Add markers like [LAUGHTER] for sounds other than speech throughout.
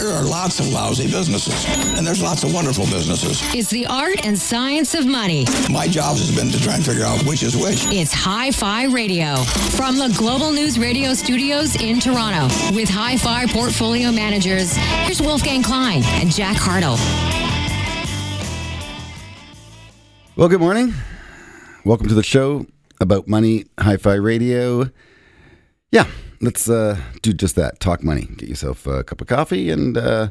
There are lots of lousy businesses, and there's lots of wonderful businesses. It's the art and science of money. My job has been to try and figure out which is which. It's HighView Radio from the Global News Radio studios in Toronto with HighView portfolio managers. Here's Wolfgang Klein and Jack Hartle. Well, good morning. Welcome to the show about money, HighView Radio. Yeah, let's uh, do just that talk money. Get yourself a cup of coffee and uh,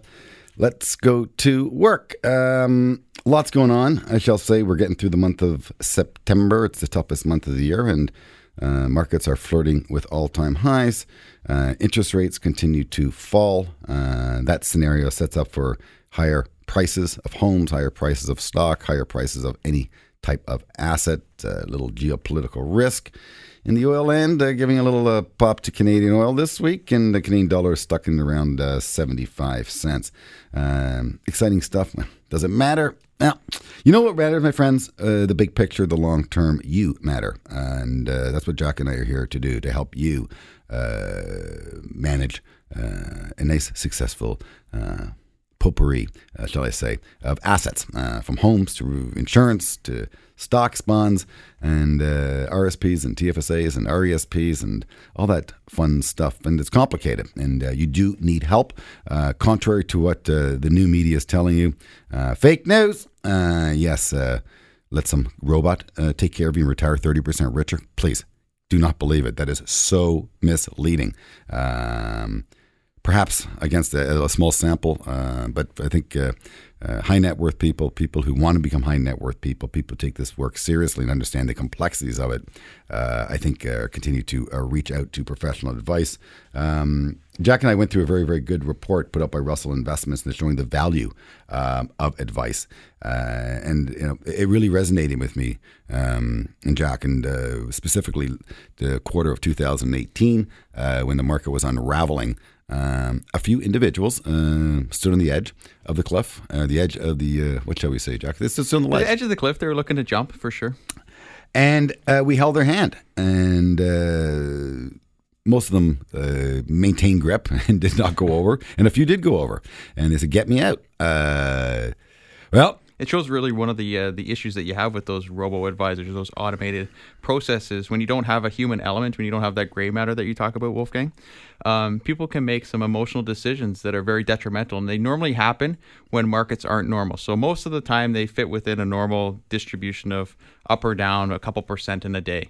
let's go to work. Um, lots going on. I shall say we're getting through the month of September. It's the toughest month of the year, and uh, markets are flirting with all time highs. Uh, interest rates continue to fall. Uh, that scenario sets up for higher prices of homes, higher prices of stock, higher prices of any type of asset, a little geopolitical risk. In the oil end, uh, giving a little uh, pop to Canadian oil this week, and the Canadian dollar is stuck in around uh, 75 cents. Um, exciting stuff. Does it matter? Now, you know what matters, my friends? Uh, the big picture, the long term, you matter. And uh, that's what Jack and I are here to do to help you uh, manage a nice, successful potpourri, uh, shall I say, of assets uh, from homes to insurance to stocks, bonds, and uh, RSPs and TFSAs and RESPs and all that fun stuff. And it's complicated, and uh, you do need help. Uh, contrary to what uh, the new media is telling you, fake news. yes, let some robot take care of you and retire 30% richer. Please do not believe it. That is so misleading. Um, perhaps against a, a small sample, uh, but I think uh, uh, high net worth people, people who want to become high net worth people, people who take this work seriously and understand the complexities of it, uh, I think uh, continue to uh, reach out to professional advice. Um, Jack and I went through a very, very good report put up by Russell Investments and showing the value um, of advice. and you know, it really resonated with me um, and Jack, and specifically the quarter of 2018 when the market was unraveling. Um, a few individuals uh, stood on the edge of the cliff, uh, the edge of the, uh, what shall we say, Jack? This is on the. The edge of the cliff, they were looking to jump for sure. And uh, we held their hand, and uh, most of them uh, maintained grip [LAUGHS] and did not go over, and a few did go over. And they said, Get me out. well, it shows really one of the uh, the issues that you have with those robo advisors, those automated processes. When you don't have a human element, when you don't have that gray matter that you talk about, Wolfgang, um, people can make some emotional decisions that are very detrimental, and they normally happen when markets aren't normal. So most of the time, they fit within a normal distribution of up or down a couple percent in a day.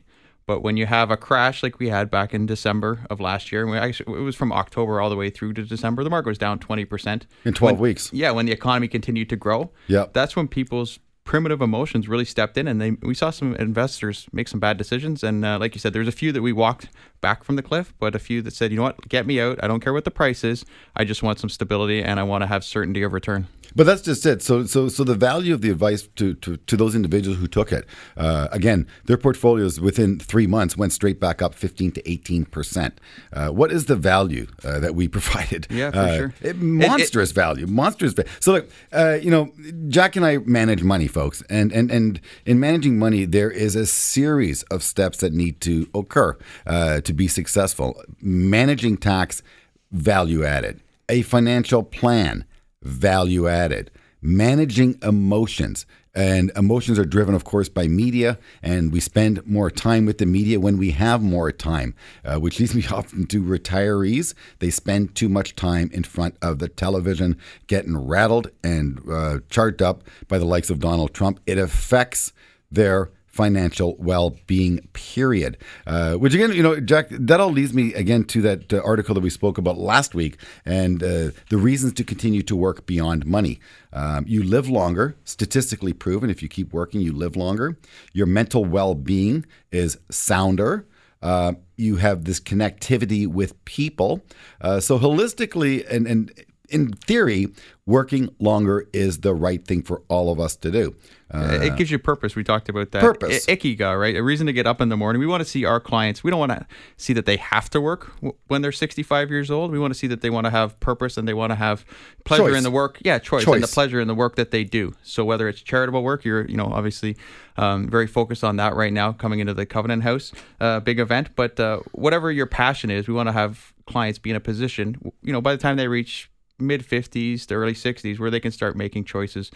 But when you have a crash like we had back in December of last year, actually, it was from October all the way through to December, the market was down 20%. In 12 when, weeks. Yeah, when the economy continued to grow. Yeah. That's when people's primitive emotions really stepped in and they we saw some investors make some bad decisions and uh, like you said there's a few that we walked back from the cliff but a few that said you know what get me out i don't care what the price is i just want some stability and i want to have certainty of return but that's just it. So, so, so the value of the advice to to, to those individuals who took it, uh, again, their portfolios within three months went straight back up fifteen to eighteen percent. Uh, what is the value uh, that we [LAUGHS] provided? Yeah, for uh, sure. It, monstrous it, it, value, monstrous. value. So, look, uh, you know, Jack and I manage money, folks, and and and in managing money, there is a series of steps that need to occur uh, to be successful. Managing tax, value added. A financial plan value added. Managing emotions. And emotions are driven, of course, by media, and we spend more time with the media when we have more time, uh, which leads me [LAUGHS] often to retirees. They spend too much time in front of the television, getting rattled and uh, charged up by the likes of Donald Trump. It affects their financial well-being period. Uh, which again you know jack that all leads me again to that uh, article that we spoke about last week and uh, the reasons to continue to work beyond money. Um, you live longer statistically proven. If you keep working you live longer. Your mental well-being is sounder. Uh, you have this connectivity with people. Uh, so holistically and, and in theory, working longer is the right thing for all of us to do. Uh, it gives you purpose. We talked about that. Purpose. I- ikigai, right? A reason to get up in the morning. We want to see our clients. We don't want to see that they have to work w- when they're 65 years old. We want to see that they want to have purpose and they want to have pleasure choice. in the work. Yeah, choice, choice, and the pleasure in the work that they do. So whether it's charitable work, you're you know obviously um, very focused on that right now, coming into the Covenant House, uh, big event. But uh, whatever your passion is, we want to have clients be in a position. You know, by the time they reach mid 50s to early 60s where they can start making choices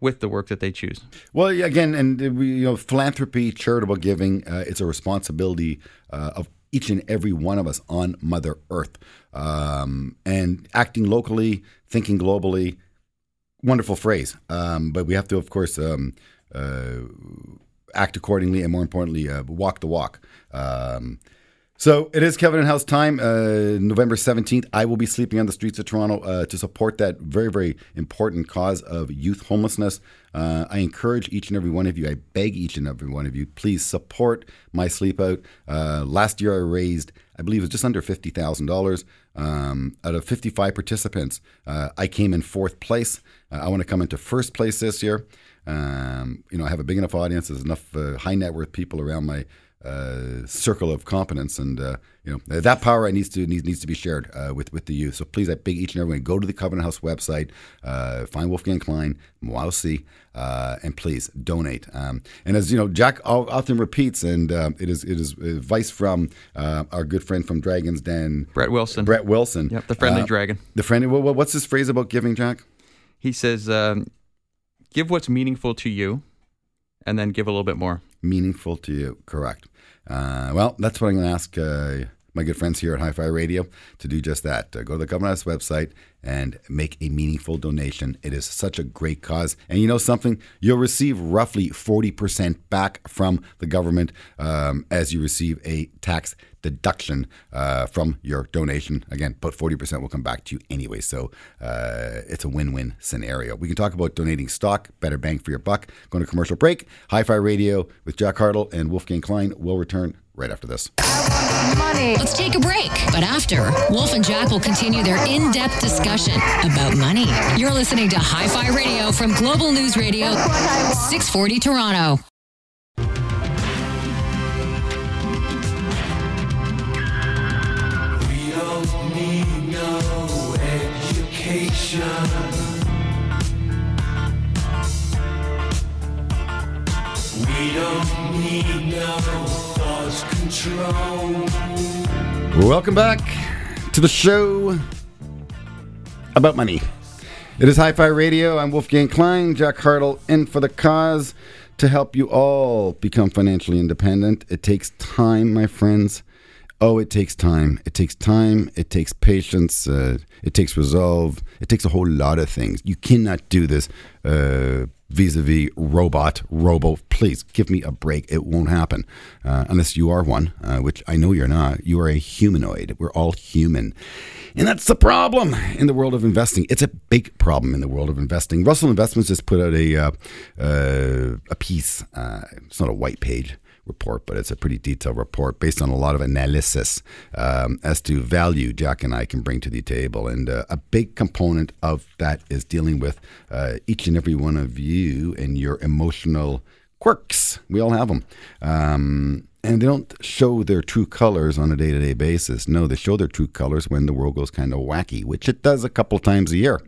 with the work that they choose. Well, again, and we, you know, philanthropy, charitable giving, uh, it's a responsibility uh, of each and every one of us on Mother Earth. Um, and acting locally, thinking globally, wonderful phrase. Um, but we have to, of course, um, uh, act accordingly, and more importantly, uh, walk the walk. So it is Covenant House time, uh, November 17th. I will be sleeping on the streets of Toronto uh, to support that very, very important cause of youth homelessness. Uh, I encourage each and every one of you, I beg each and every one of you, please support my sleep out. Uh, last year I raised, I believe it was just under $50,000 um, out of 55 participants. Uh, I came in fourth place. Uh, I want to come into first place this year. Um, you know, I have a big enough audience. There's enough high net worth people around my uh, circle of competence, and uh, you know that power needs to needs, needs to be shared uh, with with the youth. So please, I beg each and everyone go to the Covenant House website, uh, find Wolfgang Klein, Mwausi, uh, and please donate. Um, and as you know, Jack often repeats, and uh, it is it is advice from our good friend from Dragons Den, Brett Wilson. Brett Wilson, yep, the friendly dragon. The friendly. Well, what's his phrase about giving, Jack? He says, um, "Give what's meaningful to you." and then give a little bit more. Meaningful to you, correct. Uh, well, that's what I'm going to ask uh, my good friends here at HighView Radio to do just that. Uh, go to the Government's website and make a meaningful donation. It is such a great cause. And you know something? You'll receive roughly 40% back from the government um, as you receive a tax deduction uh, from your donation. Again, but 40% will come back to you anyway. So uh, it's a win win scenario. We can talk about donating stock, better bang for your buck. Going to commercial break. HighView Radio with Jack Hartle and Wolfgang Klein will return right after this. Money. Let's take a break. But after, Wolf and Jack will continue their in depth discussion about money. You're listening to HighView Radio from Global News Radio, 640 Toronto. We don't need no control. Welcome back to the show about money. It is HighView Radio. I'm Wolfgang Klein, Jack Hartle, in for the cause to help you all become financially independent. It takes time, my friends. Oh, it takes time. It takes time. It takes patience. Uh, it takes resolve. It takes a whole lot of things. You cannot do this uh, vis-a-vis robot robo please give me a break it won't happen uh, unless you are one uh, which i know you're not you are a humanoid we're all human and that's the problem in the world of investing it's a big problem in the world of investing russell investments just put out a uh, uh a piece uh, it's not a white page report, but it's a pretty detailed report based on a lot of analysis um, as to value Jack and I can bring to the table. And uh, a big component of that is dealing with uh, each and every one of you and your emotional quirks. We all have them. Um, and they don't show their true colors on a day to day basis. No, they show their true colors when the world goes kind of wacky, which it does a couple times a year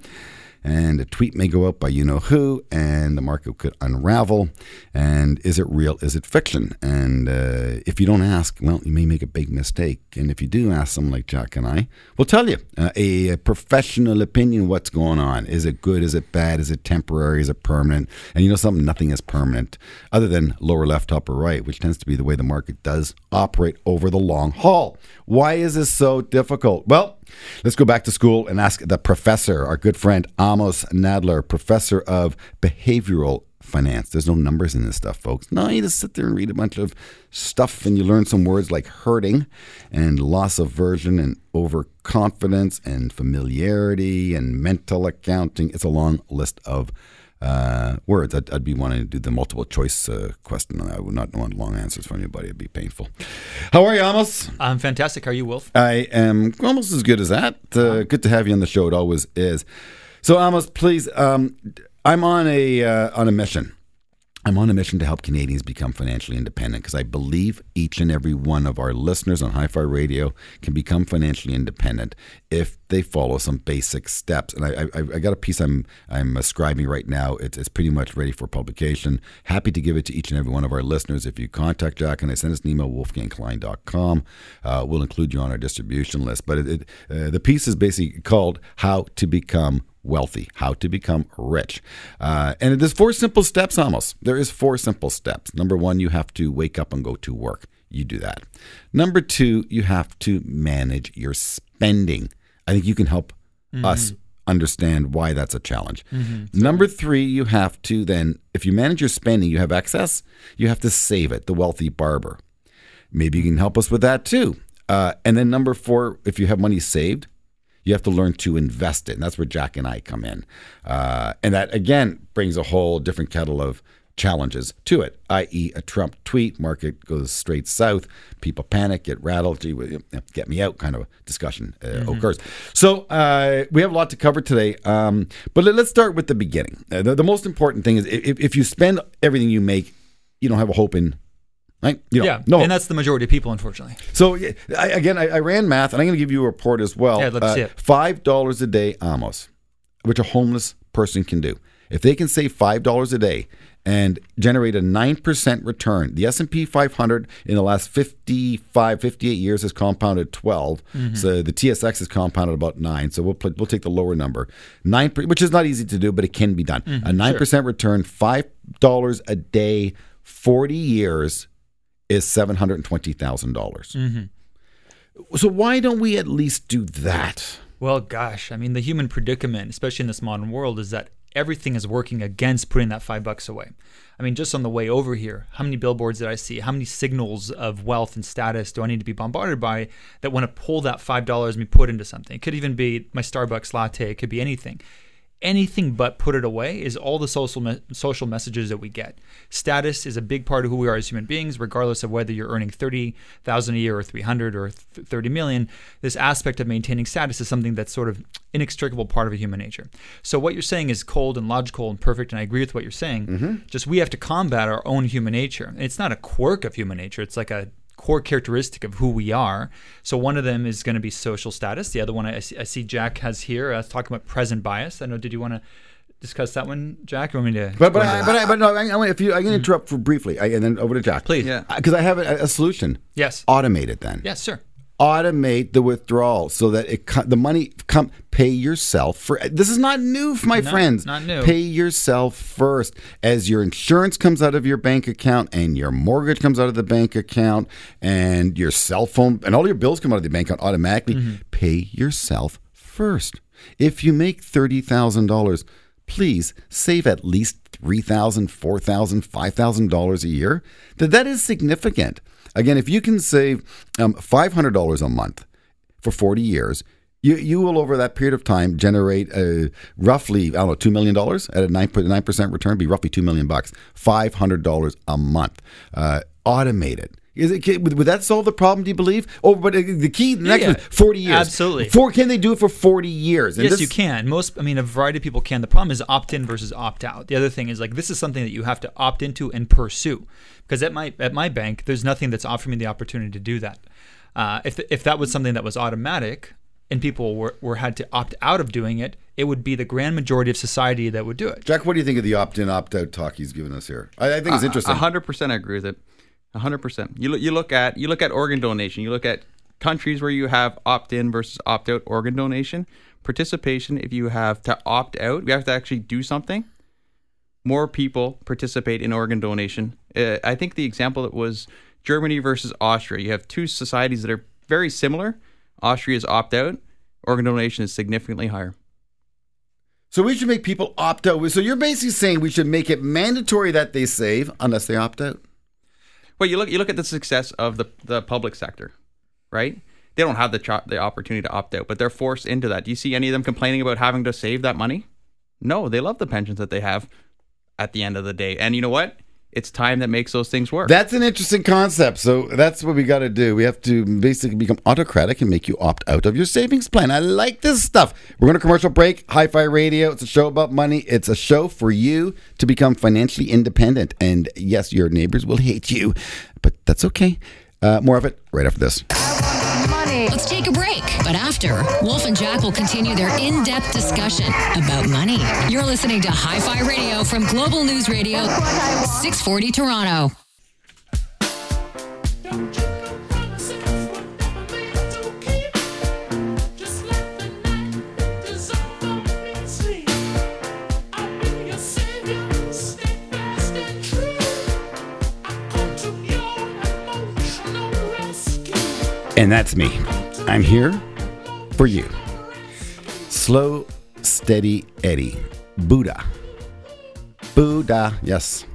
and a tweet may go out by you know who, and the market could unravel. And is it real? Is it fiction? And uh, if you don't ask, well, you may make a big mistake. And if you do ask someone like Jack and I, we'll tell you uh, a, a, professional opinion what's going on. Is it good? Is it bad? Is it temporary? Is it permanent? And you know something? Nothing is permanent other than lower left, upper right, which tends to be the way the market does operate over the long haul. Why is this so difficult? Well, Let's go back to school and ask the professor, our good friend Amos Nadler, professor of behavioral finance. There's no numbers in this stuff, folks. No, you just sit there and read a bunch of stuff and you learn some words like herding and loss aversion and overconfidence and familiarity and mental accounting. It's a long list of uh, words. I'd, I'd, be wanting to do the multiple choice uh, question. I would not want long answers from anybody. It'd be painful. How are you, Amos? I'm fantastic. How are you, Wolf? I am almost as good as that. Uh, good to have you on the show. It always is. So, Amos, please. Um, I'm on a uh, on a mission. I'm on a mission to help Canadians become financially independent because I believe each and every one of our listeners on HighView Radio can become financially independent if they follow some basic steps. And I, I, I got a piece I'm I'm scribing right now. It's, it's pretty much ready for publication. Happy to give it to each and every one of our listeners. If you contact Jack and I send us an email, wolfgangklein.com, uh, we'll include you on our distribution list. But it, it, uh, the piece is basically called How to Become wealthy, how to become rich. Uh, and there's four simple steps Amos. There is four simple steps. Number one, you have to wake up and go to work. You do that. Number two, you have to manage your spending. I think you can help us understand why that's a challenge. Number three, you have to then, if you manage your spending, you have excess, you have to save it, the wealthy barber. Maybe you can help us with that too. Uh, and then number four, if you have money saved, you have to learn to invest it. And that's where Jack and I come in. Uh, and that, again, brings a whole different kettle of challenges to it, i.e., a Trump tweet, market goes straight south, people panic, get rattled, gee, well, you know, get me out kind of discussion uh, occurs. So uh, we have a lot to cover today. Um, but let- let's start with the beginning. Uh, the, the most important thing is if, if you spend everything you make, you don't have a hope in. Right? You don't. Yeah, No. and that's the majority of people, unfortunately. So I, again, I, I ran math, and I'm going to give you a report as well. Yeah, love to see it. Five dollars a day, Amos, which a homeless person can do. If they can save five dollars a day and generate a nine percent return, the S and P 500 in the last 55, 58 years has compounded 12. Mm-hmm. So the TSX has compounded about nine. So we'll we'll take the lower number, nine, which is not easy to do, but it can be done. Mm-hmm. A nine percent return, five dollars a day, forty years is seven hundred and twenty thousand dollars. Mm-hmm. So why don't we at least do that? Well, gosh, I mean, the human predicament, especially in this modern world, is that everything is working against putting that five bucks away. I mean, just on the way over here, how many billboards did I see? How many signals of wealth and status do I need to be bombarded by that want to pull that five dollars and be put into something? It could even be my Starbucks latte. It could be anything. Anything but put it away is all the social me- social messages that we get. Status is a big part of who we are as human beings, regardless of whether you're earning thirty thousand a year or three hundred or th- thirty million. This aspect of maintaining status is something that's sort of inextricable part of a human nature. So what you're saying is cold and logical and perfect, and I agree with what you're saying. Mm-hmm. Just we have to combat our own human nature. And it's not a quirk of human nature. It's like a core characteristic of who we are. So one of them is going to be social status. The other one I see, I see Jack has here uh, talking about present bias. I know. Did you want to discuss that one, Jack? Or want me to? But but I, but, I, but no, I, I, if you, I'm going to interrupt for briefly, I, and then over to Jack. Please. Yeah. because I have a, a solution. yes. Automate it then. Yes, sir. Automate the withdrawal so that it co- the money come pay yourself for. This is not new, my No, friends. not new. Pay yourself first as your insurance comes out of your bank account and your mortgage comes out of the bank account and your cell phone and all your bills come out of the bank account automatically. Mm-hmm. Pay yourself first. If you make thirty thousand dollars, please save at least three thousand, four thousand, five thousand dollars a year. That that is significant. Again, if you can save um, five hundred dollars a month for forty years. You, you will over that period of time generate uh, roughly I don't know two million dollars at a nine nine percent return be roughly two million bucks five hundred dollars a month uh, automated is it would, would that solve the problem do you believe oh but uh, the key the next Yeah, one forty years absolutely. for can they do it for forty years And yes, this- you can. Most, I mean, a variety of people can. The problem is opt in versus opt out. The other thing is like this is something that you have to opt into and pursue, because at my at my bank, there's nothing that's offering me the opportunity to do that. Uh, if if that was something that was automatic and people were, were had to opt out of doing it, it would be the grand majority of society that would do it. Jack what do you think of the opt in opt out talk he's given us here I, I think it's interesting A hundred percent, I agree with it. A hundred percent. You look, you look at you look at organ donation. You look at countries where you have opt in versus opt out organ donation participation. If you have to opt out, you have to actually do something. More people participate in organ donation. Uh, I think the example that was Germany versus Austria. You have two societies that are very similar. Austria's opt out. Organ donation is significantly higher. So we should make people opt out. So you're basically saying we should make it mandatory that they save unless they opt out. Well, you look you look at the success of the the public sector, right? They don't have the cho- the opportunity to opt out, but they're forced into that. Do you see any of them complaining about having to save that money? No, they love the pensions that they have at the end of the day. And you know what? It's time that makes those things work. That's an interesting concept. So that's what we got to do. We have to basically become autocratic and make you opt out of your savings plan. I like this stuff. We're going to commercial break. HighView Radio. It's a show about money. It's a show for you to become financially independent. And yes, your neighbors will hate you, but that's okay. Uh, more of it right after this. Money. Let's take a break. But after, Wolf and Jack will continue their in depth discussion about money. You're listening to HighView Radio from Global News Radio, 640 Toronto. And that's me. I'm here for you. Slow, steady Eddie. Buddha. Buddha. Yes.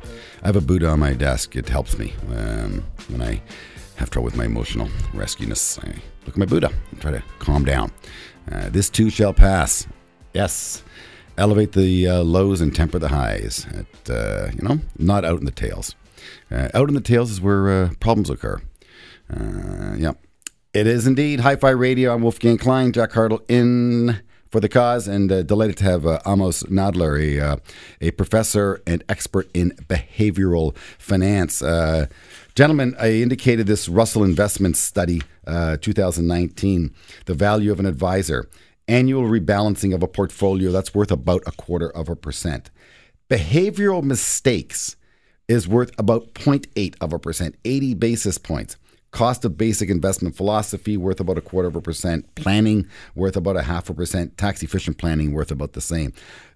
I have a Buddha on my desk. It helps me um, when I have trouble with my emotional rescueness. I look at my Buddha and try to calm down. Uh, this too shall pass. Yes. Elevate the uh, lows and temper the highs. At, uh, you know, not out in the tails. Uh, out in the tails is where uh, problems occur. Uh, yeah. It is indeed HighView Radio. I'm Wolfgang Klein, Jack Hartle in for the cause, and uh, delighted to have uh, Amos Nadler, a, uh, a professor and expert in behavioral finance. Uh, gentlemen, I indicated this Russell Investment Study, uh, 2019, the value of an advisor, annual rebalancing of a portfolio that's worth about a quarter of a percent. Behavioral mistakes is worth about 0.8 of a percent, 80 basis points. Cost of basic investment philosophy worth about a quarter of a percent. Planning worth about a half a percent. Tax efficient planning worth about the same.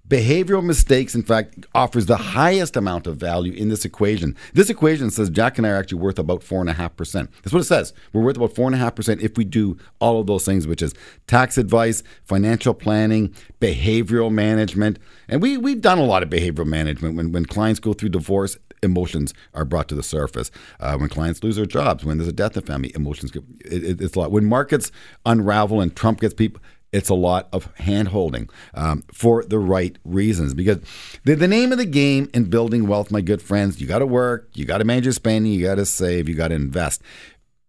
Behavioral mistakes, in fact, offers the highest amount of value in this equation. This equation says Jack and I are actually worth about four and a half percent. That's what it says. We're worth about four and a half percent if we do all of those things, which is tax advice, financial planning, behavioral management. And we, we've done a lot of behavioral management when, when clients go through divorce emotions are brought to the surface. Uh, when clients lose their jobs, when there's a death in the family, emotions. Get, it, it, it's a lot. When markets unravel and Trump gets people, it's a lot of hand holding um, for the right reasons. Because the, the name of the game in building wealth, my good friends, you got to work, you got to manage your spending, you got to save, you got to invest.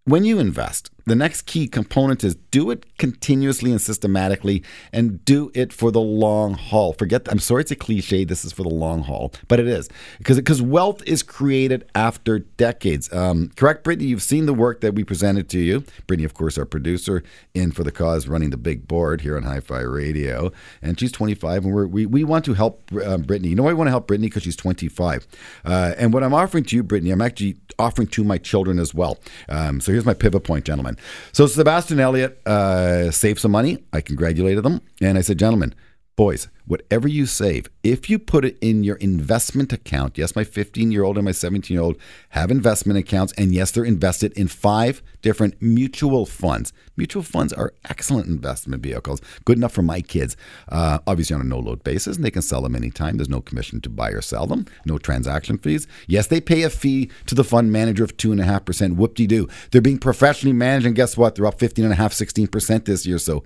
When you invest, the next key component is do it continuously and systematically and do it for the long haul. Forget, I'm sorry it's a cliche, this is for the long haul, but it is. Because because wealth is created after decades. Um, correct, Brittany? You've seen the work that we presented to you. Brittany, of course, our producer, in for the cause, running the big board here on HighView Radio. And she's 25, and we're, we, we want to help uh, Brittany. You know why we want to help Brittany? Because she's 25. Uh, and what I'm offering to you, Brittany, I'm actually offering to my children as well. Um, so here's my pivot point, gentlemen. So Sebastian Elliott uh, saved some money. I congratulated them. And I said, gentlemen, boys, whatever you save, if you put it in your investment account, yes, my 15 year old and my 17 year old have investment accounts, and yes, they're invested in five different mutual funds. Mutual funds are excellent investment vehicles, good enough for my kids. Uh, obviously, on a no load basis, and they can sell them anytime. There's no commission to buy or sell them, no transaction fees. Yes, they pay a fee to the fund manager of 2.5%. Whoop de doo. They're being professionally managed, and guess what? They're up 15.5%, 16% this year. So,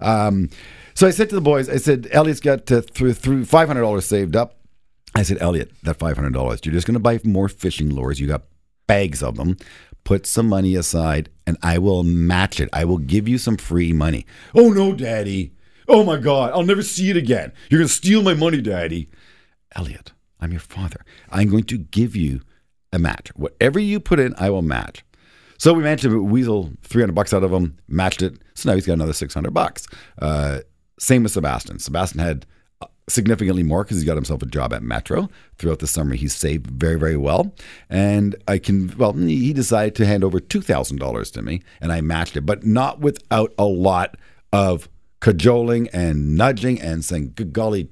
um, so I said to the boys, I said, Elliot's got to through through five hundred dollars saved up. I said, Elliot, that five hundred dollars, you're just going to buy more fishing lures. You got bags of them. Put some money aside, and I will match it. I will give you some free money. Oh no, Daddy! Oh my God! I'll never see it again. You're going to steal my money, Daddy. Elliot, I'm your father. I'm going to give you a match. Whatever you put in, I will match. So we managed to weasel 300 bucks out of him, matched it. So now he's got another 600 bucks. Uh, same with Sebastian. Sebastian had uh, significantly more because he's got himself a job at Metro. Throughout the summer, He saved very, very well. And I can, well, he decided to hand over $2,000 to me and I matched it, but not without a lot of cajoling and nudging and saying, good golly,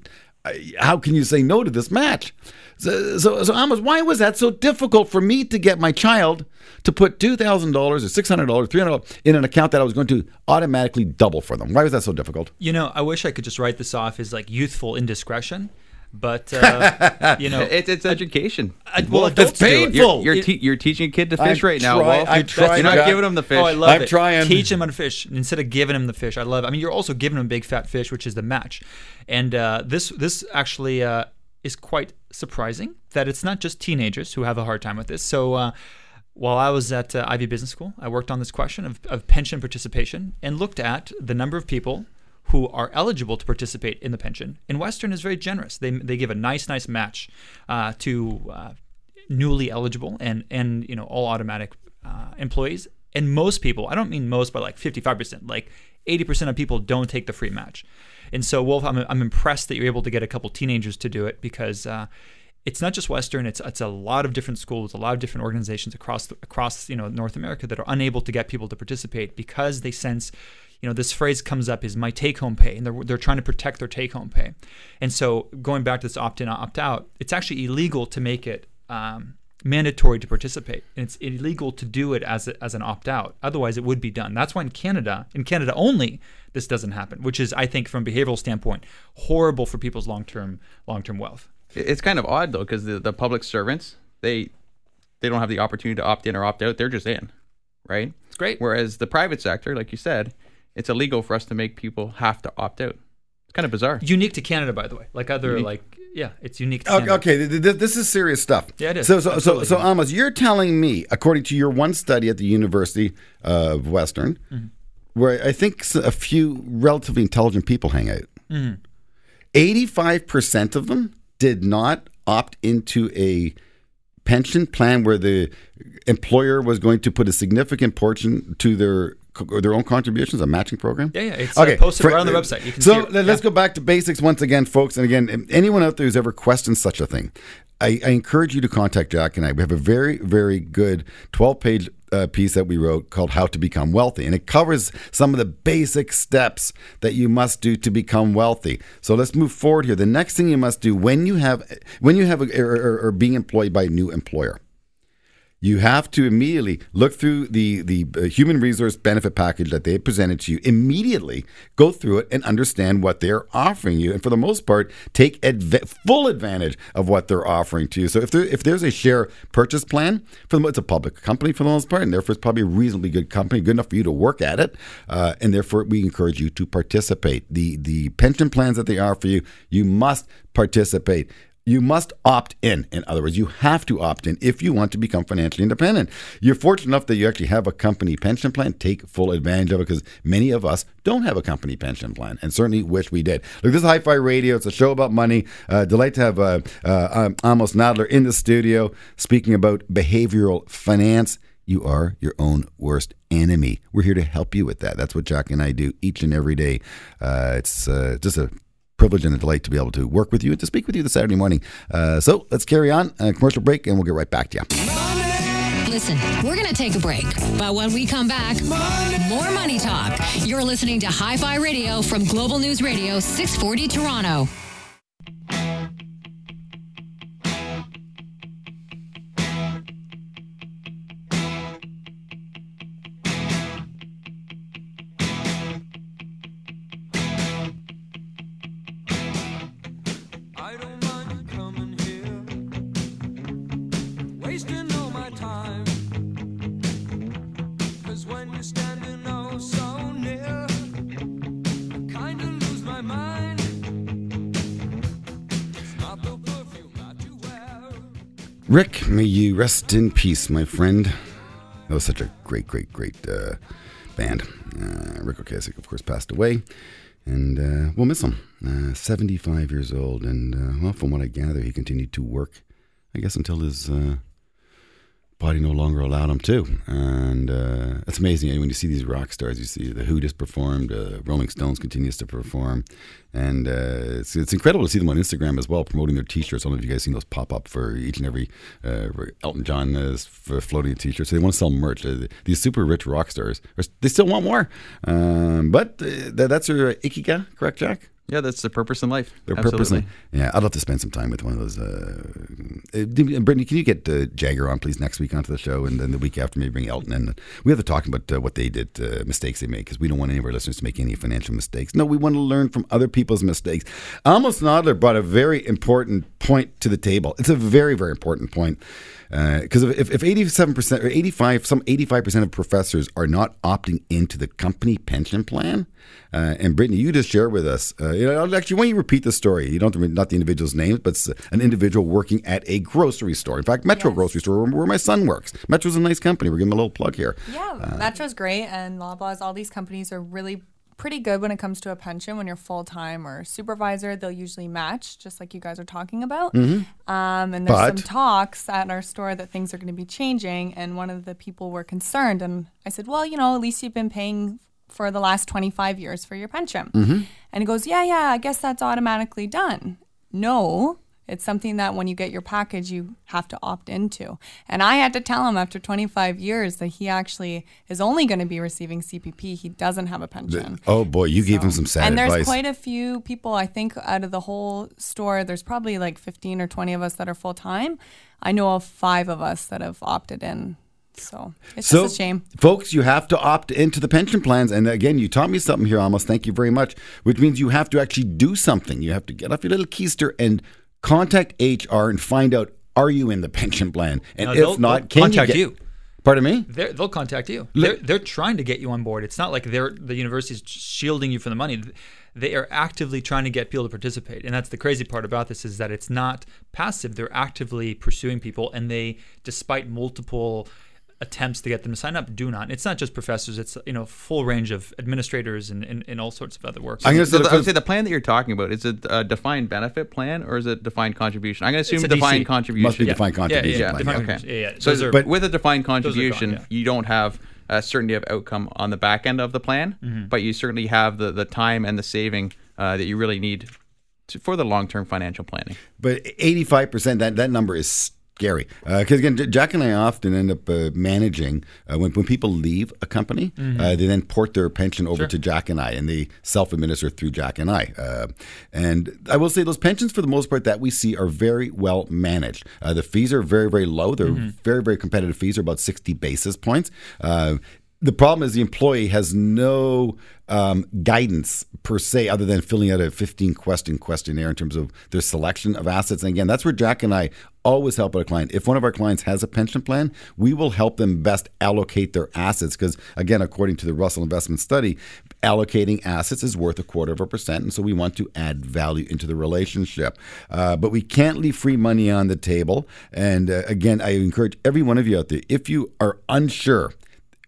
how can you say no to this match? So, so, so Amos, why was that so difficult for me to get my child to put two thousand dollars or six hundred dollars, three hundred dollars in an account that I was going to automatically double for them? Why was that so difficult? You know, I wish I could just write this off as like youthful indiscretion, but uh, [LAUGHS] you know, It's, it's education. I- well, it's adults do it. painful. You're, te- you're teaching a kid to fish I'm right now. Wolf. I'm You're- trying, You're not Jack. giving him the fish. Oh, I love I'm it. trying. Teach him how to fish instead of giving him the fish. I love. It. I mean, you're also giving him big fat fish, which is the match. And uh, this this actually uh, is quite surprising that it's not just teenagers who have a hard time with this. So, uh, while I was at uh, Ivey Business School, I worked on this question of, of pension participation and looked at the number of people who are eligible to participate in the pension. And Western is very generous. They, they give a nice, nice match uh, to uh, newly eligible and, and you know all automatic uh, employees. And most people, I don't mean most, but like 55%, like 80% of people don't take the free match. And so, Wolf, I'm, I'm impressed that you're able to get a couple teenagers to do it because uh, it's not just Western. It's it's a lot of different schools, a lot of different organizations across the, across you know North America that are unable to get people to participate because they sense, you know, this phrase comes up is my take home pay, and they're they're trying to protect their take home pay. And so going back to this opt in opt out, it's actually illegal to make it. Um, mandatory to participate and it's illegal to do it as, a, as an opt-out otherwise it would be done that's why in canada in canada only this doesn't happen which is i think from a behavioral standpoint horrible for people's long-term long-term wealth It's kind of odd though, because the, the public servants they they don't have the opportunity to opt in or opt out. They're just in, right? it's great Whereas the private sector, like you said, it's illegal for us to make people have to opt out. It's kind of bizarre. unique to Canada, by the way. Like other, Unique. like yeah, it's unique. To Okay, Canada. okay, th- th- this is serious stuff. Yeah, it is. So, so, so, Absolutely. so, Amos, you're telling me, according to your one study at the University of Western, Mm-hmm. Where I think a few relatively intelligent people hang out, Mm-hmm. 85% of them did not opt into a pension plan where the employer was going to put a significant portion to their their own contributions, a matching program. Yeah, yeah, it's, uh, posted right on the website. You can so see it. let- let's Yeah. go back to basics once again, folks. And again, anyone out there who's ever questioned such a thing, I, I encourage you to contact Jack and I. We have a very, very good 12 page uh, piece that we wrote called How to Become Wealthy. And it covers some of the basic steps that you must do to become wealthy. So let's move forward here. The next thing you must do when you have, when you have, a, or, or, or being employed by a new employer you have to immediately look through the the uh, human resource benefit package that they presented to you immediately go through it and understand what they're offering you. And for the most part take adv- full advantage of what they're offering to you. So if there if there's a share purchase plan for the it's a public company for the most part and therefore it's probably a reasonably good company good enough for you to work at it uh, and therefore we encourage you to participate. The the pension plans that they offer you you must participate you must opt in. In other words, you have to opt in if you want to become financially independent. You're fortunate enough that you actually have a company pension plan. Take full advantage of it because many of us don't have a company pension plan and certainly wish we did. Look, this is HighView Radio. It's a show about money. Uh, delight to have uh, uh, um, Amos Nadler in the studio speaking about behavioral finance. You are your own worst enemy. We're here to help you with that. That's what Jack and I do each and every day. Uh, it's uh, just a privilege and a delight to be able to work with you and to speak with you this Saturday morning. Uh, so let's carry on. A commercial break, and we'll get right back to you. Listen, we're going to take a break. But when we come back, more money talk. You're listening to HighView Radio from Global News Radio 640 Toronto. Ric, may you rest in peace, my friend. That was such a great, great, great uh, band. Uh, Ric Ocasek, of course, passed away, and uh, we'll miss him. Uh, 75 years old, and uh, well, from what I gather, he continued to work, I guess, until his uh, body no longer allowed them to. And uh, it's amazing when you see these rock stars. You see the Who just performed, uh, Rolling Stones continues to perform, and uh, it's it's incredible to see them on Instagram as well, promoting their T-shirts. I don't know if you guys seen those pop up for each and every uh, Elton John is for floating T-shirt. So they want to sell merch. Uh, these super rich rock stars, they still want more. Um, but uh, that, that's their ikigai, correct, Jack? Yeah, that's the purpose in life. Their Absolutely. purpose. Yeah, I'd love to spend some time with one of those. Uh, uh, Brittany, can you get uh, Jagger on, please, next week onto the show, and then the week after, maybe bring Elton in. We have to talk about uh, what they did, uh, mistakes they made, because we don't want any of our listeners to make any financial mistakes. No, we want to learn from other people's mistakes. Amos Nadler brought a very important point to the table. It's a very, very important point. Because if, if 87% or 85, some 85% of professors are not opting into the company pension plan, uh, and Brittany, you just share with us, uh, you know, actually, why don't you repeat the story? You don't not the individual's name, but an individual working at a grocery store. In fact, Metro Yes. Grocery Store, where, where my son works. Metro's a nice company. We're giving them a little plug here. Yeah, Metro's great, and Loblaws. All these companies are really pretty good when it comes to a pension. When you're full time or supervisor, they'll usually match, just like you guys are talking about. Um, and there's But- some talks at our store that things are going to be changing, and one of the people were concerned, and I said, well, you know, at least you've been paying for the last 25 years for your pension. And he goes, yeah, yeah, I guess that's automatically done. No, it's something that when you get your package, you have to opt into. And I had to tell him after 25 years that he actually is only going to be receiving CPP. He doesn't have a pension. Oh boy, you gave him some sad and there's advice. quite a few people, I think, out of the whole store, there's probably like 15 or 20 of us that are full time. I know of five of us that have opted in. So it's so, just a shame. folks, you have to opt into the pension plans. And again, you taught me something here, Amos. Thank you very much. Which means you have to actually do something. You have to get off your little keister and contact HR and find out are you in the [LAUGHS] pension plan, and No, if not, can contact you? Get, you. Pardon me. They're, they'll contact you. They're, they're trying to get you on board. It's not like they're the university is shielding you from the money. They are actively trying to get people to participate, and that's the crazy part about this is that it's not passive. They're actively pursuing people, and they, despite multiple attempts to get them to sign up, do not. It's not just professors. It's you know full range of administrators and, and, and all sorts of other work. I'm gonna So say the, the I would say the plan that you're talking about is it a defined benefit plan or is it defined contribution? I'm going to assume a defined DC. contribution. Must be Yeah. defined Yeah, yeah, contribution yeah, plan. defined yeah. contribution. Yeah, yeah. So, are- but with a defined those are gone, contribution, yeah. you don't have a certainty of outcome on the back end of the plan, Mm-hmm. but you certainly have the, the time and the saving uh, that you really need to, for the long term financial planning. But 85%, that, that number is scary. Because again, Jack and I often end up uh, managing, uh, when, when people leave a company, uh, they then port their pension over to Jack and I, and they self administer through Jack and I. Uh, and I will say those pensions, for the most part, that we see are very well managed. Uh, the fees are very, very low. They're very, very competitive fees, are about 60 basis points. Uh, the problem is the employee has no um, guidance per se, other than filling out a 15 question questionnaire in terms of their selection of assets. And again, that's where Jack and I always help out a client. If one of our clients has a pension plan, we will help them best allocate their assets. Because again, according to the Russell Investment Study, allocating assets is worth a quarter of a percent. And so we want to add value into the relationship. Uh, but we can't leave free money on the table. And uh, again, I encourage every one of you out there, if you are unsure,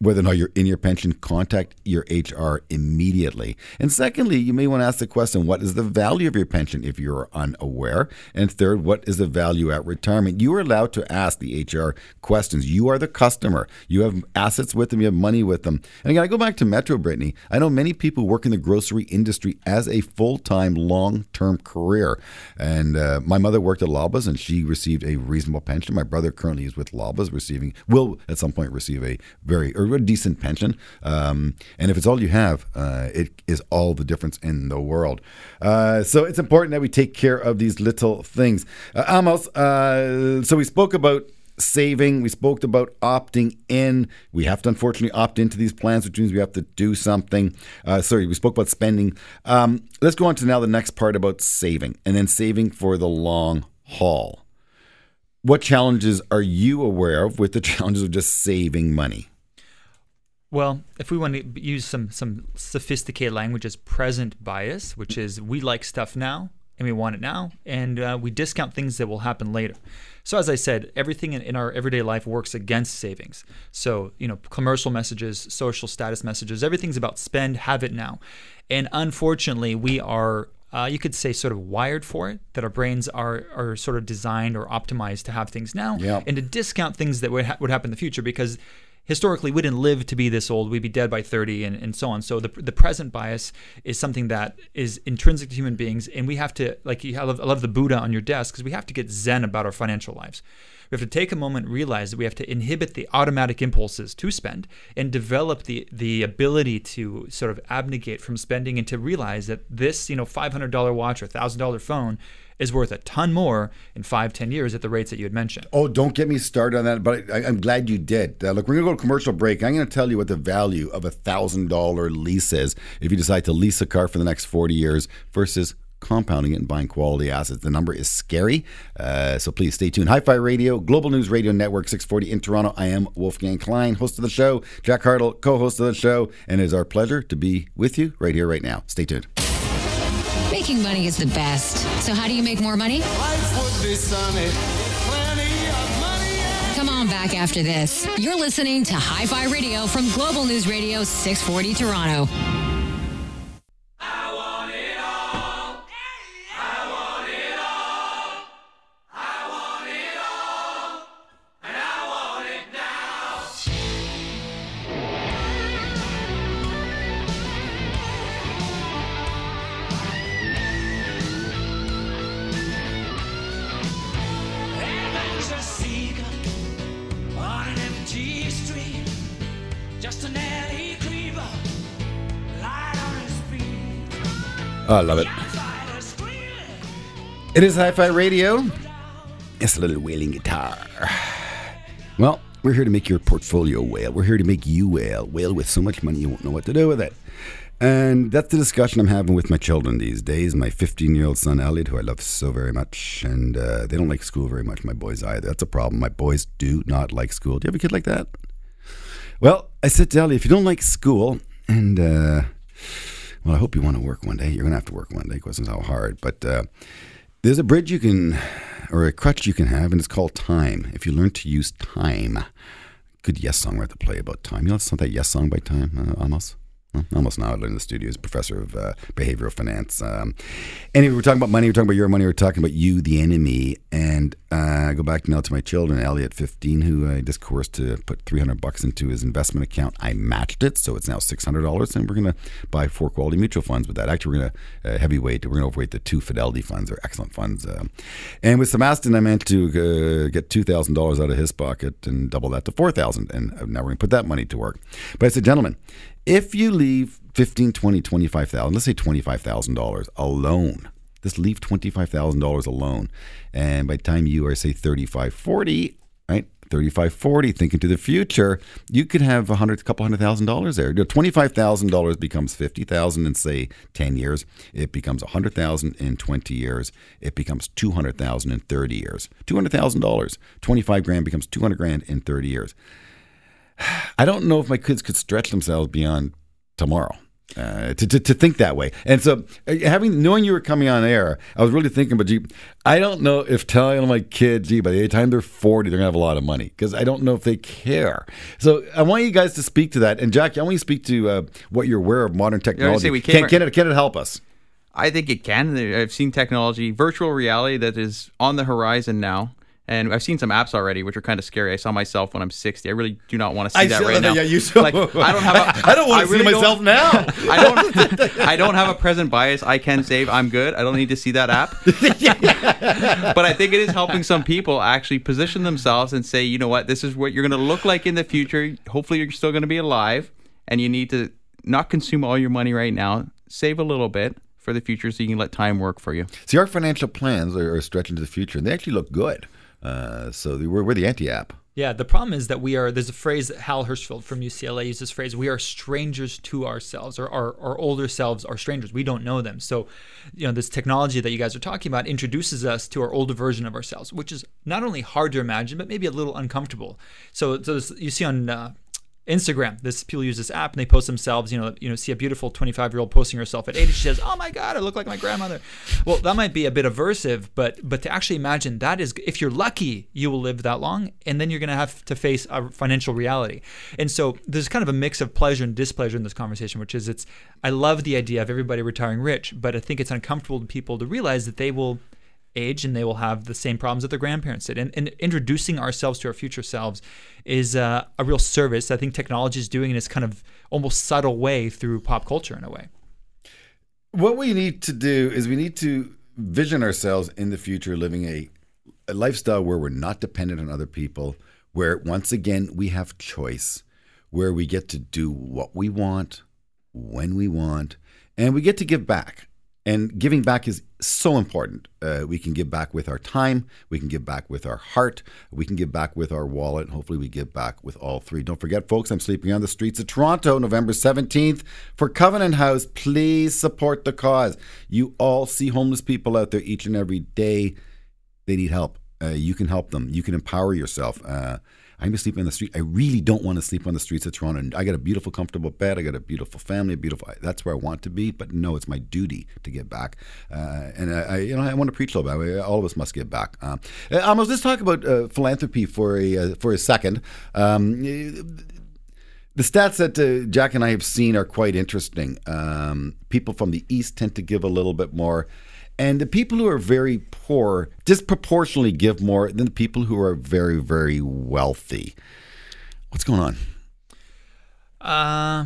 whether or not you're in your pension, contact your HR immediately. And secondly, you may want to ask the question what is the value of your pension if you're unaware? And third, what is the value at retirement? You are allowed to ask the HR questions. You are the customer. You have assets with them, you have money with them. And again, I go back to Metro, Brittany. I know many people work in the grocery industry as a full time, long term career. And uh, my mother worked at Loblaws and she received a reasonable pension. My brother currently is with Loblaws, receiving, will at some point receive a very, or a decent pension. Um, and if it's all you have, uh, it is all the difference in the world. Uh, so it's important that we take care of these little things. Uh, Amos, uh, so we spoke about saving. We spoke about opting in. We have to unfortunately opt into these plans, which means we have to do something. Uh, sorry, we spoke about spending. Um, let's go on to now the next part about saving and then saving for the long haul. What challenges are you aware of with the [LAUGHS] challenges of just saving money? Well, if we want to use some some sophisticated language as present bias, which is we like stuff now and we want it now, and uh, we discount things that will happen later. So as I said, everything in, in our everyday life works against savings. So you know, commercial messages, social status messages, everything's about spend, have it now, and unfortunately, we are. Uh, you could say sort of wired for it that our brains are are sort of designed or optimized to have things now Yep. and to discount things that would, ha- would happen in the future because historically we didn't live to be this old. We'd be dead by 30 and, and so on. So the, the present bias is something that is intrinsic to human beings and we have to like I love, I love the buddha on your desk because we have to get zen about our financial lives we have to take a moment realize that we have to inhibit the automatic impulses to spend and develop the the ability to sort of abnegate from spending and to realize that this you know $500 watch or $1000 phone is worth a ton more in five ten years at the rates that you had mentioned Oh, don't get me started on that, but I, I'm glad you did. Uh, look, we're going to go to commercial break. I'm going to tell you what the value of a $1,000 lease is if you decide to lease a car for the next 40 years versus compounding it and buying quality assets. The number is scary. Uh, so please stay tuned. HighView Radio, Global News Radio Network 640 in Toronto. I am Wolfgang Klein, host of the show, Jack Hartle, co host of the show, and it is our pleasure to be with you right here, right now. Stay tuned. Making money is the best. So, how do you make more money? Life would be plenty of money. Come on back after this. You're listening to HighView Radio from Global News Radio 640 Toronto. Oh, I love it. It is HighView Radio. It's a little wailing guitar. Well, we're here to make your portfolio wail. We're here to make you wail. Wail with so much money you won't know what to do with it. And that's the discussion I'm having with my children these days. My 15 year old son, Elliot, who I love so very much. And uh, they don't like school very much, my boys either. That's a problem. My boys do not like school. Do you have a kid like that? Well, I said to Elliot, if you don't like school, and uh, well, I hope you want to work one day. You're going to have to work one day it's how hard. But uh, there's a bridge you can, or a crutch you can have, and it's called time. If you learn to use time, good yes song have to play about time. You know, it's not that yes song by time, uh. Well, almost now. In the studio a professor of uh, behavioral finance. Um, anyway, we're talking about money. We're talking about your money. We're talking about you, the enemy. And uh, I go back now to my children, Elliot, 15, who I just coerced to put 300 bucks into his investment account. I matched it, so it's now $600. And we're going to buy four quality mutual funds with that. Actually, we're going to uh, heavyweight. We're going to overweight the two Fidelity funds. They're excellent funds. Um, and with Sebastian, I meant to uh, get $2,000 out of his pocket and double that to 4000 And now we're going to put that money to work. But I said, gentlemen, if you leave 15, 20, 25,000, let's say $25,000 alone, just leave $25,000 alone. And by the time you are, say, 35, 40, right? 35, 40, thinking to the future, you could have a hundred, couple hundred thousand dollars there. You know, $25,000 becomes 50,000 in, say, 10 years. It becomes 100,000 in 20 years. It becomes 200,000 in 30 years. $200,000. 25 grand becomes 200 grand in 30 years. I don't know if my kids could stretch themselves beyond tomorrow. Uh, to, to, to think that way. And so, uh, having knowing you were coming on air, I was really thinking, but gee, I don't know if telling my kids, gee, by the time they're 40, they're going to have a lot of money because I don't know if they care. So, I want you guys to speak to that. And, Jackie, I want you to speak to uh, what you're aware of modern technology. we came can, can, it, can it help us? I think it can. I've seen technology, virtual reality that is on the horizon now. And I've seen some apps already, which are kind of scary. I saw myself when I'm 60. I really do not want to see I that right that, now. yeah, you saw- like, I don't have. A, [LAUGHS] I don't want to see myself don't- now. [LAUGHS] I don't. [LAUGHS] I don't have a present bias. I can save. I'm good. I don't need to see that app. but I think it is helping some people actually position themselves and say, you know what, this is what you're going to look like in the future. Hopefully, you're still going to be alive, and you need to not consume all your money right now. Save a little bit for the future, so you can let time work for you. See, our financial plans are, are stretching to the future, and they actually look good. Uh, so, we're, we're the anti app. Yeah, the problem is that we are. There's a phrase that Hal Hershfield from UCLA uses. Phrase: "We are strangers to ourselves, or our, our older selves are strangers. We don't know them." So, you know, this technology that you guys are talking about introduces us to our older version of ourselves, which is not only hard to imagine, but maybe a little uncomfortable. So, so this, you see on uh, Instagram, this people use this app and they post themselves. You know, you know, see a beautiful 25 year old posting herself at 80. She says, "Oh my God, I look like my grandmother." Well, that might be a bit aversive, but but to actually imagine that is, if you're lucky, you will live that long, and then you're going to have to face a financial reality. And so there's kind of a mix of pleasure and displeasure in this conversation, which is it's. I love the idea of everybody retiring rich, but I think it's uncomfortable to people to realize that they will age and they will have the same problems that their grandparents did. And, and introducing ourselves to our future selves is uh, a real service. I think technology is doing in this kind of almost subtle way through pop culture in a way. What we need to do is we need to vision ourselves in the future living a, a lifestyle where we're not dependent on other people, where once again we have choice, where we get to do what we want, when we want, and we get to give back. And giving back is so important. Uh, we can give back with our time, we can give back with our heart, we can give back with our wallet. Hopefully, we give back with all three. Don't forget, folks, I'm sleeping on the streets of Toronto, November 17th for Covenant House. Please support the cause. You all see homeless people out there each and every day. They need help. Uh, you can help them. You can empower yourself. Uh, I'm gonna sleep on the street. I really don't want to sleep on the streets of Toronto. And I got a beautiful, comfortable bed. I got a beautiful family, a beautiful. That's where I want to be. But no, it's my duty to give back. Uh, and I, I, you know, I want to preach a little bit. All of us must give back. Um, uh, Amos, let's talk about uh, philanthropy for a uh, for a second. Um, the stats that uh, Jack and I have seen are quite interesting. Um, people from the east tend to give a little bit more, and the people who are very poor disproportionately give more than the people who are very, very wealthy. What's going on? Uh,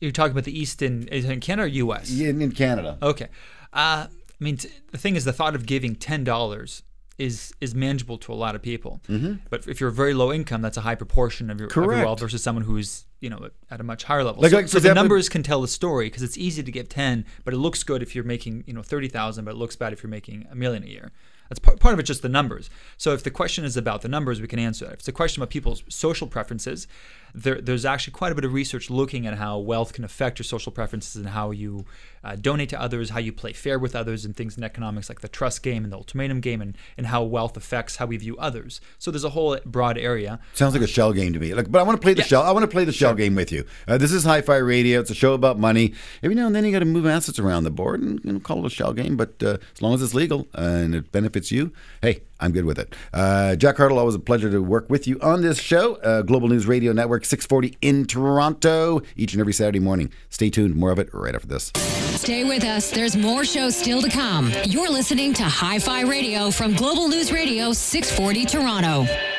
you're talking about the East in, in Canada or U.S.? In, in Canada. Okay. Uh, I mean, t- the thing is, the thought of giving ten dollars is is manageable to a lot of people. Mm-hmm. But if you're very low income, that's a high proportion of your, of your wealth versus someone who's you know at a much higher level. Like- so like, so the numbers can tell the story because it's easy to give ten, but it looks good if you're making you know thirty thousand, but it looks bad if you're making a million a year. That's part, part of it, just the numbers. So if the question is about the numbers, we can answer that. If it's a question about people's social preferences, there, there's actually quite a bit of research looking at how wealth can affect your social preferences and how you uh, donate to others, how you play fair with others, and things in economics like the trust game and the ultimatum game, and, and how wealth affects how we view others. So there's a whole broad area. Sounds like a shell game to me. Like, but I want to play the Yeah. shell. I want to play the shell game with you. Uh, this is HighView Radio. It's a show about money. Every now and then you got to move assets around the board and you know, call it a shell game. But uh, as long as it's legal and it benefits you, hey, I'm good with it. Uh, Jack Hartle, always a pleasure to work with you on this show. Uh, Global News Radio Network, 640 in Toronto, each and every Saturday morning. Stay tuned. More of it right after this. Stay with us. There's more shows still to come. You're listening to HighView Radio from Global News Radio 640 Toronto.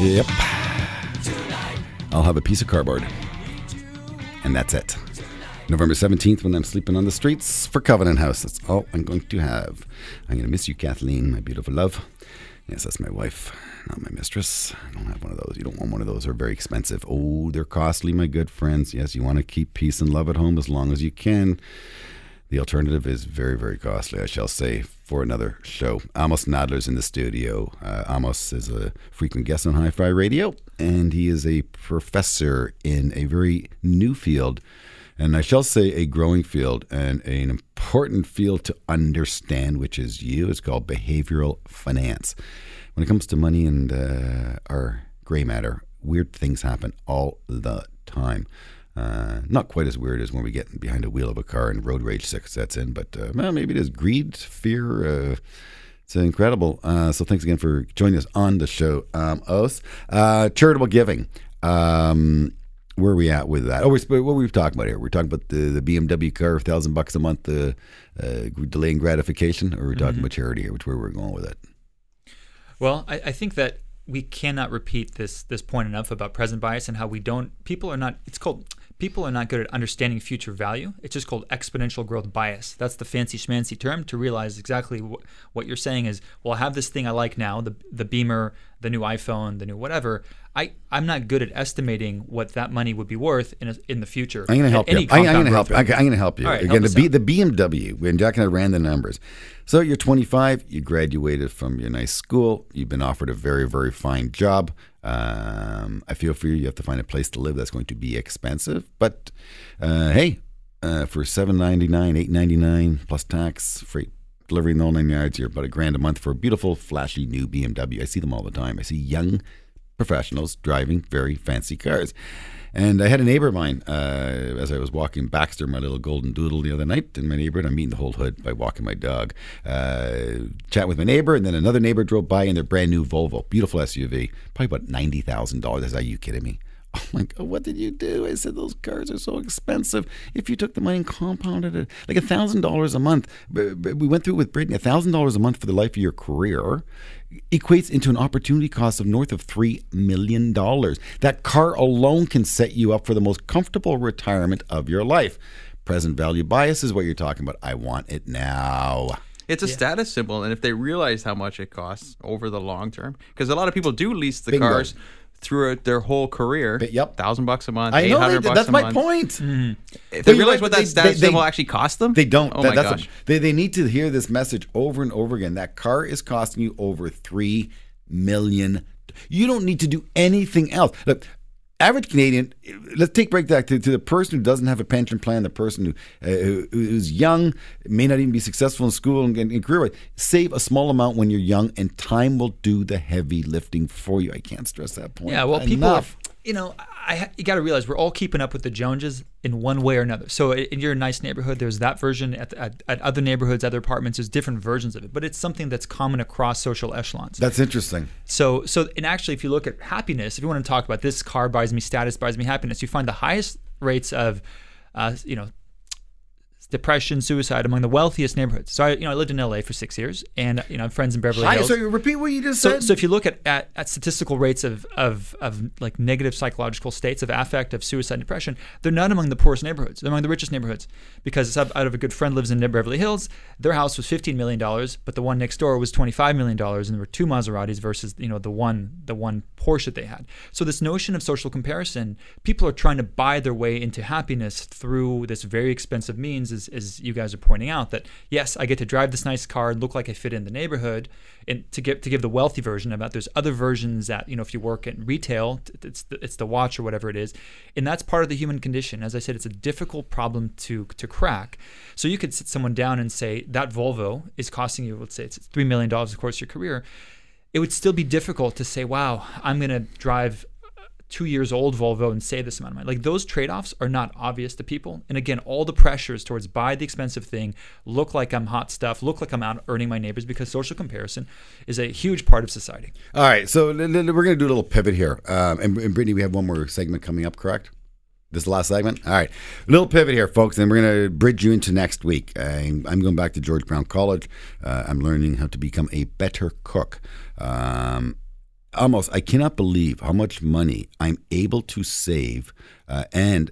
Yep. I'll have a piece of cardboard. And that's it. November 17th, when I'm sleeping on the streets for Covenant House. That's all I'm going to have. I'm going to miss you, Kathleen, my beautiful love. Yes, that's my wife, not my mistress. I don't have one of those. You don't want one of those. They're very expensive. Oh, they're costly, my good friends. Yes, you want to keep peace and love at home as long as you can. The alternative is very, very costly, I shall say, for another show. Amos Nadler's in the studio. Uh, Amos is a frequent guest on HighView Radio, and he is a professor in a very new field, and I shall say a growing field and an important field to understand, which is you. It's called behavioral finance. When it comes to money and uh, our gray matter, weird things happen all the time. Uh, not quite as weird as when we get behind a wheel of a car and road rage six sets in, but uh, well, maybe it is greed, fear. Uh, it's incredible. Uh, so thanks again for joining us on the show, um, Os. Uh, charitable giving. Um, where are we at with that? Oh, we're, what were we talking about here? We're talking about the, the BMW car, thousand bucks a month, the uh, delaying gratification, or we're talking about charity here? Which way we're going with it? Well, I, I think that we cannot repeat this this point enough about present bias and how we don't. People are not. It's called. People are not good at understanding future value. It's just called exponential growth bias. That's the fancy schmancy term to realize exactly what, what you're saying is. Well, I have this thing I like now, the the Beamer, the new iPhone, the new whatever. I I'm not good at estimating what that money would be worth in a, in the future. I'm going to help you. I, I'm going to help you. I'm going to help you. Right, Again, help the, B, the BMW, when Jack and I ran the numbers. So you're 25, you graduated from your nice school, you've been offered a very, very fine job. Um, I feel for you, you have to find a place to live that's going to be expensive. But uh, hey, uh, for seven ninety nine, eight ninety nine plus tax, freight delivery in the whole nine yards, you're about a grand a month for a beautiful, flashy new BMW. I see them all the time. I see young professionals driving very fancy cars. And I had a neighbor of mine uh, as I was walking Baxter, my little golden doodle, the other night. And my neighbor, and I'm meeting the whole hood by walking my dog. Uh, chat with my neighbor, and then another neighbor drove by in their brand new Volvo, beautiful SUV, probably about ninety thousand dollars. Are you kidding me? Oh my God, what did you do? I said, those cars are so expensive. If you took the money and compounded it, like a $1,000 a month, b- b- we went through it with Brittany, a $1,000 a month for the life of your career equates into an opportunity cost of north of $3 million. That car alone can set you up for the most comfortable retirement of your life. Present value bias is what you're talking about. I want it now. It's a status symbol, and if they realize how much it costs over the long term, because a lot of people do lease the Bingo. cars throughout their whole career. But, yep. thousand bucks a month, I eight know they bucks That's a my month. point. Hmm. If But they realize right, what they- that status they- symbol they- actually cost them, They don't. Oh That- my that's gosh! What, they, they need to hear this message over and over again. That car is costing you over three million. You don't need to do anything else. Look, average Canadian. Let's take break that to, to the person who doesn't have a pension plan, the person who, uh, who who's young, may not even be successful in school and, and, career. Save a small amount when you're young, and time will do the heavy lifting for you. I can't stress that point. Yeah, well, people, enough. you know, I you got to realize we're all keeping up with the Joneses in one way or another. So in your nice neighborhood, there's that version. At, at, at other neighborhoods, other apartments, there's different versions of it. But it's something that's common across social echelons. That's interesting. So, so, and actually, if you look at happiness, if you want to talk about this car buys me status, buys me happiness, you find the highest rates of, uh, you know, depression, suicide among the wealthiest neighborhoods. So, I, you know, I lived in LA for six years, and you know, I have friends in Beverly Hi, Hills. so you repeat what you just So, said. so if you look at, at, at statistical rates of, of, of like negative psychological states of affect, of suicide and depression, they're not among the poorest neighborhoods. They're among the richest neighborhoods. Because it's out of a good friend lives in Beverly Hills. Their house was $15 million, but the one next door was $25 million. And there were two Maseratis versus, you know, the one, the one Porsche that they had. So this notion of social comparison, people are trying to buy their way into happiness through this very expensive means, as, as you guys are pointing out, that yes, I get to drive this nice car and look like I fit in the neighborhood. And to give to give the wealthy version about there's other versions that you know if you work in retail, it's the, it's the watch or whatever it is, and that's part of the human condition. As I said, it's a difficult problem to to crack. So you could sit someone down and say that Volvo is costing you, let's say it's three million dollars, of course, your career. It would still be difficult to say, wow, I'm going to drive two years old Volvo and save this amount of money. Like those trade offs are not obvious to people. And again, all the pressures towards buy the expensive thing, look like I'm hot stuff, look like I'm out earning my neighbors because social comparison is a huge part of society. All right, so we're going to do a little pivot here. Um, and, and Brittany, we have one more segment coming up, correct? This last segment? All right. A little pivot here, folks, and we're going to bridge you into next week. I'm, I'm going back to George Brown College. Uh, I'm learning how to become a better cook. Um, almost, I cannot believe how much money I'm able to save uh, and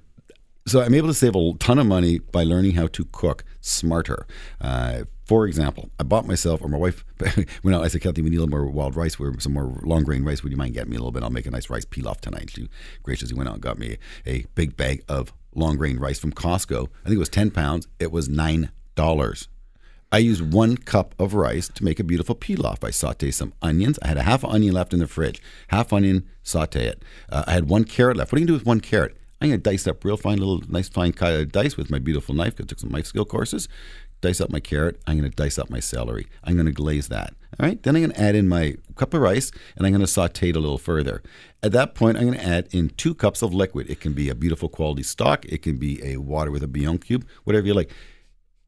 so I'm able to save a ton of money by learning how to cook smarter. Uh, for example, I bought myself, or my wife, [LAUGHS] when I said, "Kathy, we need a little more wild rice, we some more long grain rice. Would you mind getting me a little bit? I'll make a nice rice pilaf tonight. She graciously went out and got me a big bag of long grain rice from Costco. I think it was 10 pounds. It was $9. I used one cup of rice to make a beautiful pilaf. I sauteed some onions. I had a half onion left in the fridge. Half onion, saute it. Uh, I had one carrot left. What do you do with one carrot? I'm going to dice up real fine, little nice fine kind of dice with my beautiful knife. Because I took some knife skill courses. Dice up my carrot. I'm going to dice up my celery. I'm going to glaze that. All right. Then I'm going to add in my cup of rice and I'm going to saute it a little further. At that point, I'm going to add in two cups of liquid. It can be a beautiful quality stock. It can be a water with a bouillon cube, whatever you like.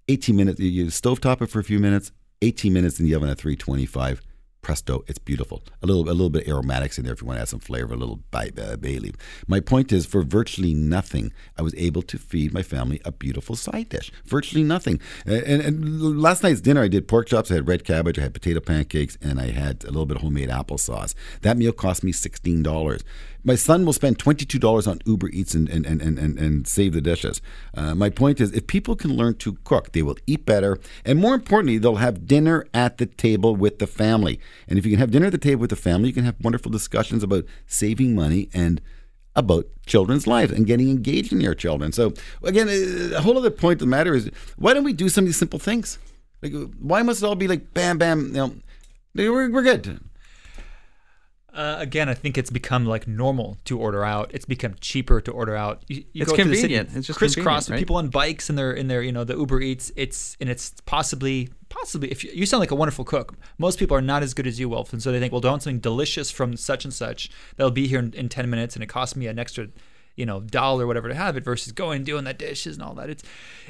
18 minutes, you stovetop it for a few minutes, 18 minutes in the oven at 325. Presto, it's beautiful. A little, a little bit of aromatics in there if you want to add some flavor, a little bay, uh, bay leaf. My point is, for virtually nothing, I was able to feed my family a beautiful side dish. Virtually nothing. And, and last night's dinner, I did pork chops, I had red cabbage, I had potato pancakes, and I had a little bit of homemade applesauce. That meal cost me $16. My son will spend $22 on Uber Eats and, and, and, and, and, save the dishes. Uh, my point is, if people can learn to cook, they will eat better. And more importantly, they'll have dinner at the table with the family. And if you can have dinner at the table with the family, you can have wonderful discussions about saving money and about children's lives and getting engaged in your children. So, again, uh, a whole other point of the matter is why don't we do some of these simple things? Like, why must it all be like bam, bam, you know, we're, we're good. Uh, again, I think it's become like normal to order out. It's become cheaper to order out. You, you It's the city, convenient. It's just crisscross with right? people on bikes and they're in their, you know, the Uber Eats. It's and it's possibly, possibly. If you, you sound like a wonderful cook, most people are not as good as you, Wolf, and so they think, well, do I want something delicious from such and such that'll be here in, in ten minutes, and it costs me an extra, you know, dollar or whatever to have it versus going and doing the dishes and all that. It's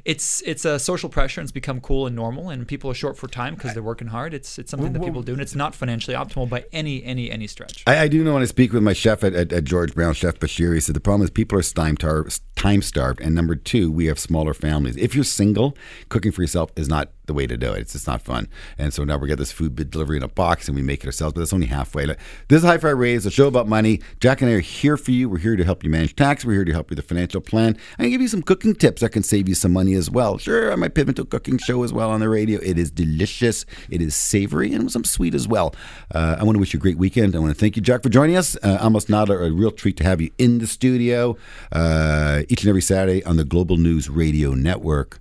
it's it's a social pressure and it's become cool and normal and people are short for time because they're working hard. It's it's something that people do and it's not financially optimal by any any any stretch. I, I do know when I speak with my chef at, at, at George Brown, Chef Bashir, he said the problem is people are time, tar- time starved. And number two, we have smaller families. If you're single, cooking for yourself is not the way to do it. It's just not fun. And so now we get this food delivery in a box and we make it ourselves, but it's only halfway. This is HighView Raise, a show about money. Jack and I are here for you. We're here to help you manage tax. We're here to help you with the financial plan and give you some cooking tips that can save you some money as well. Sure, I might pivot to a cooking show as well on the radio. It is delicious. It is savory and some sweet as well. Uh, I want to wish you a great weekend. I want to thank you, Jack, for joining us. Uh, almost not a, a real treat to have you in the studio uh, each and every Saturday on the Global News Radio Network.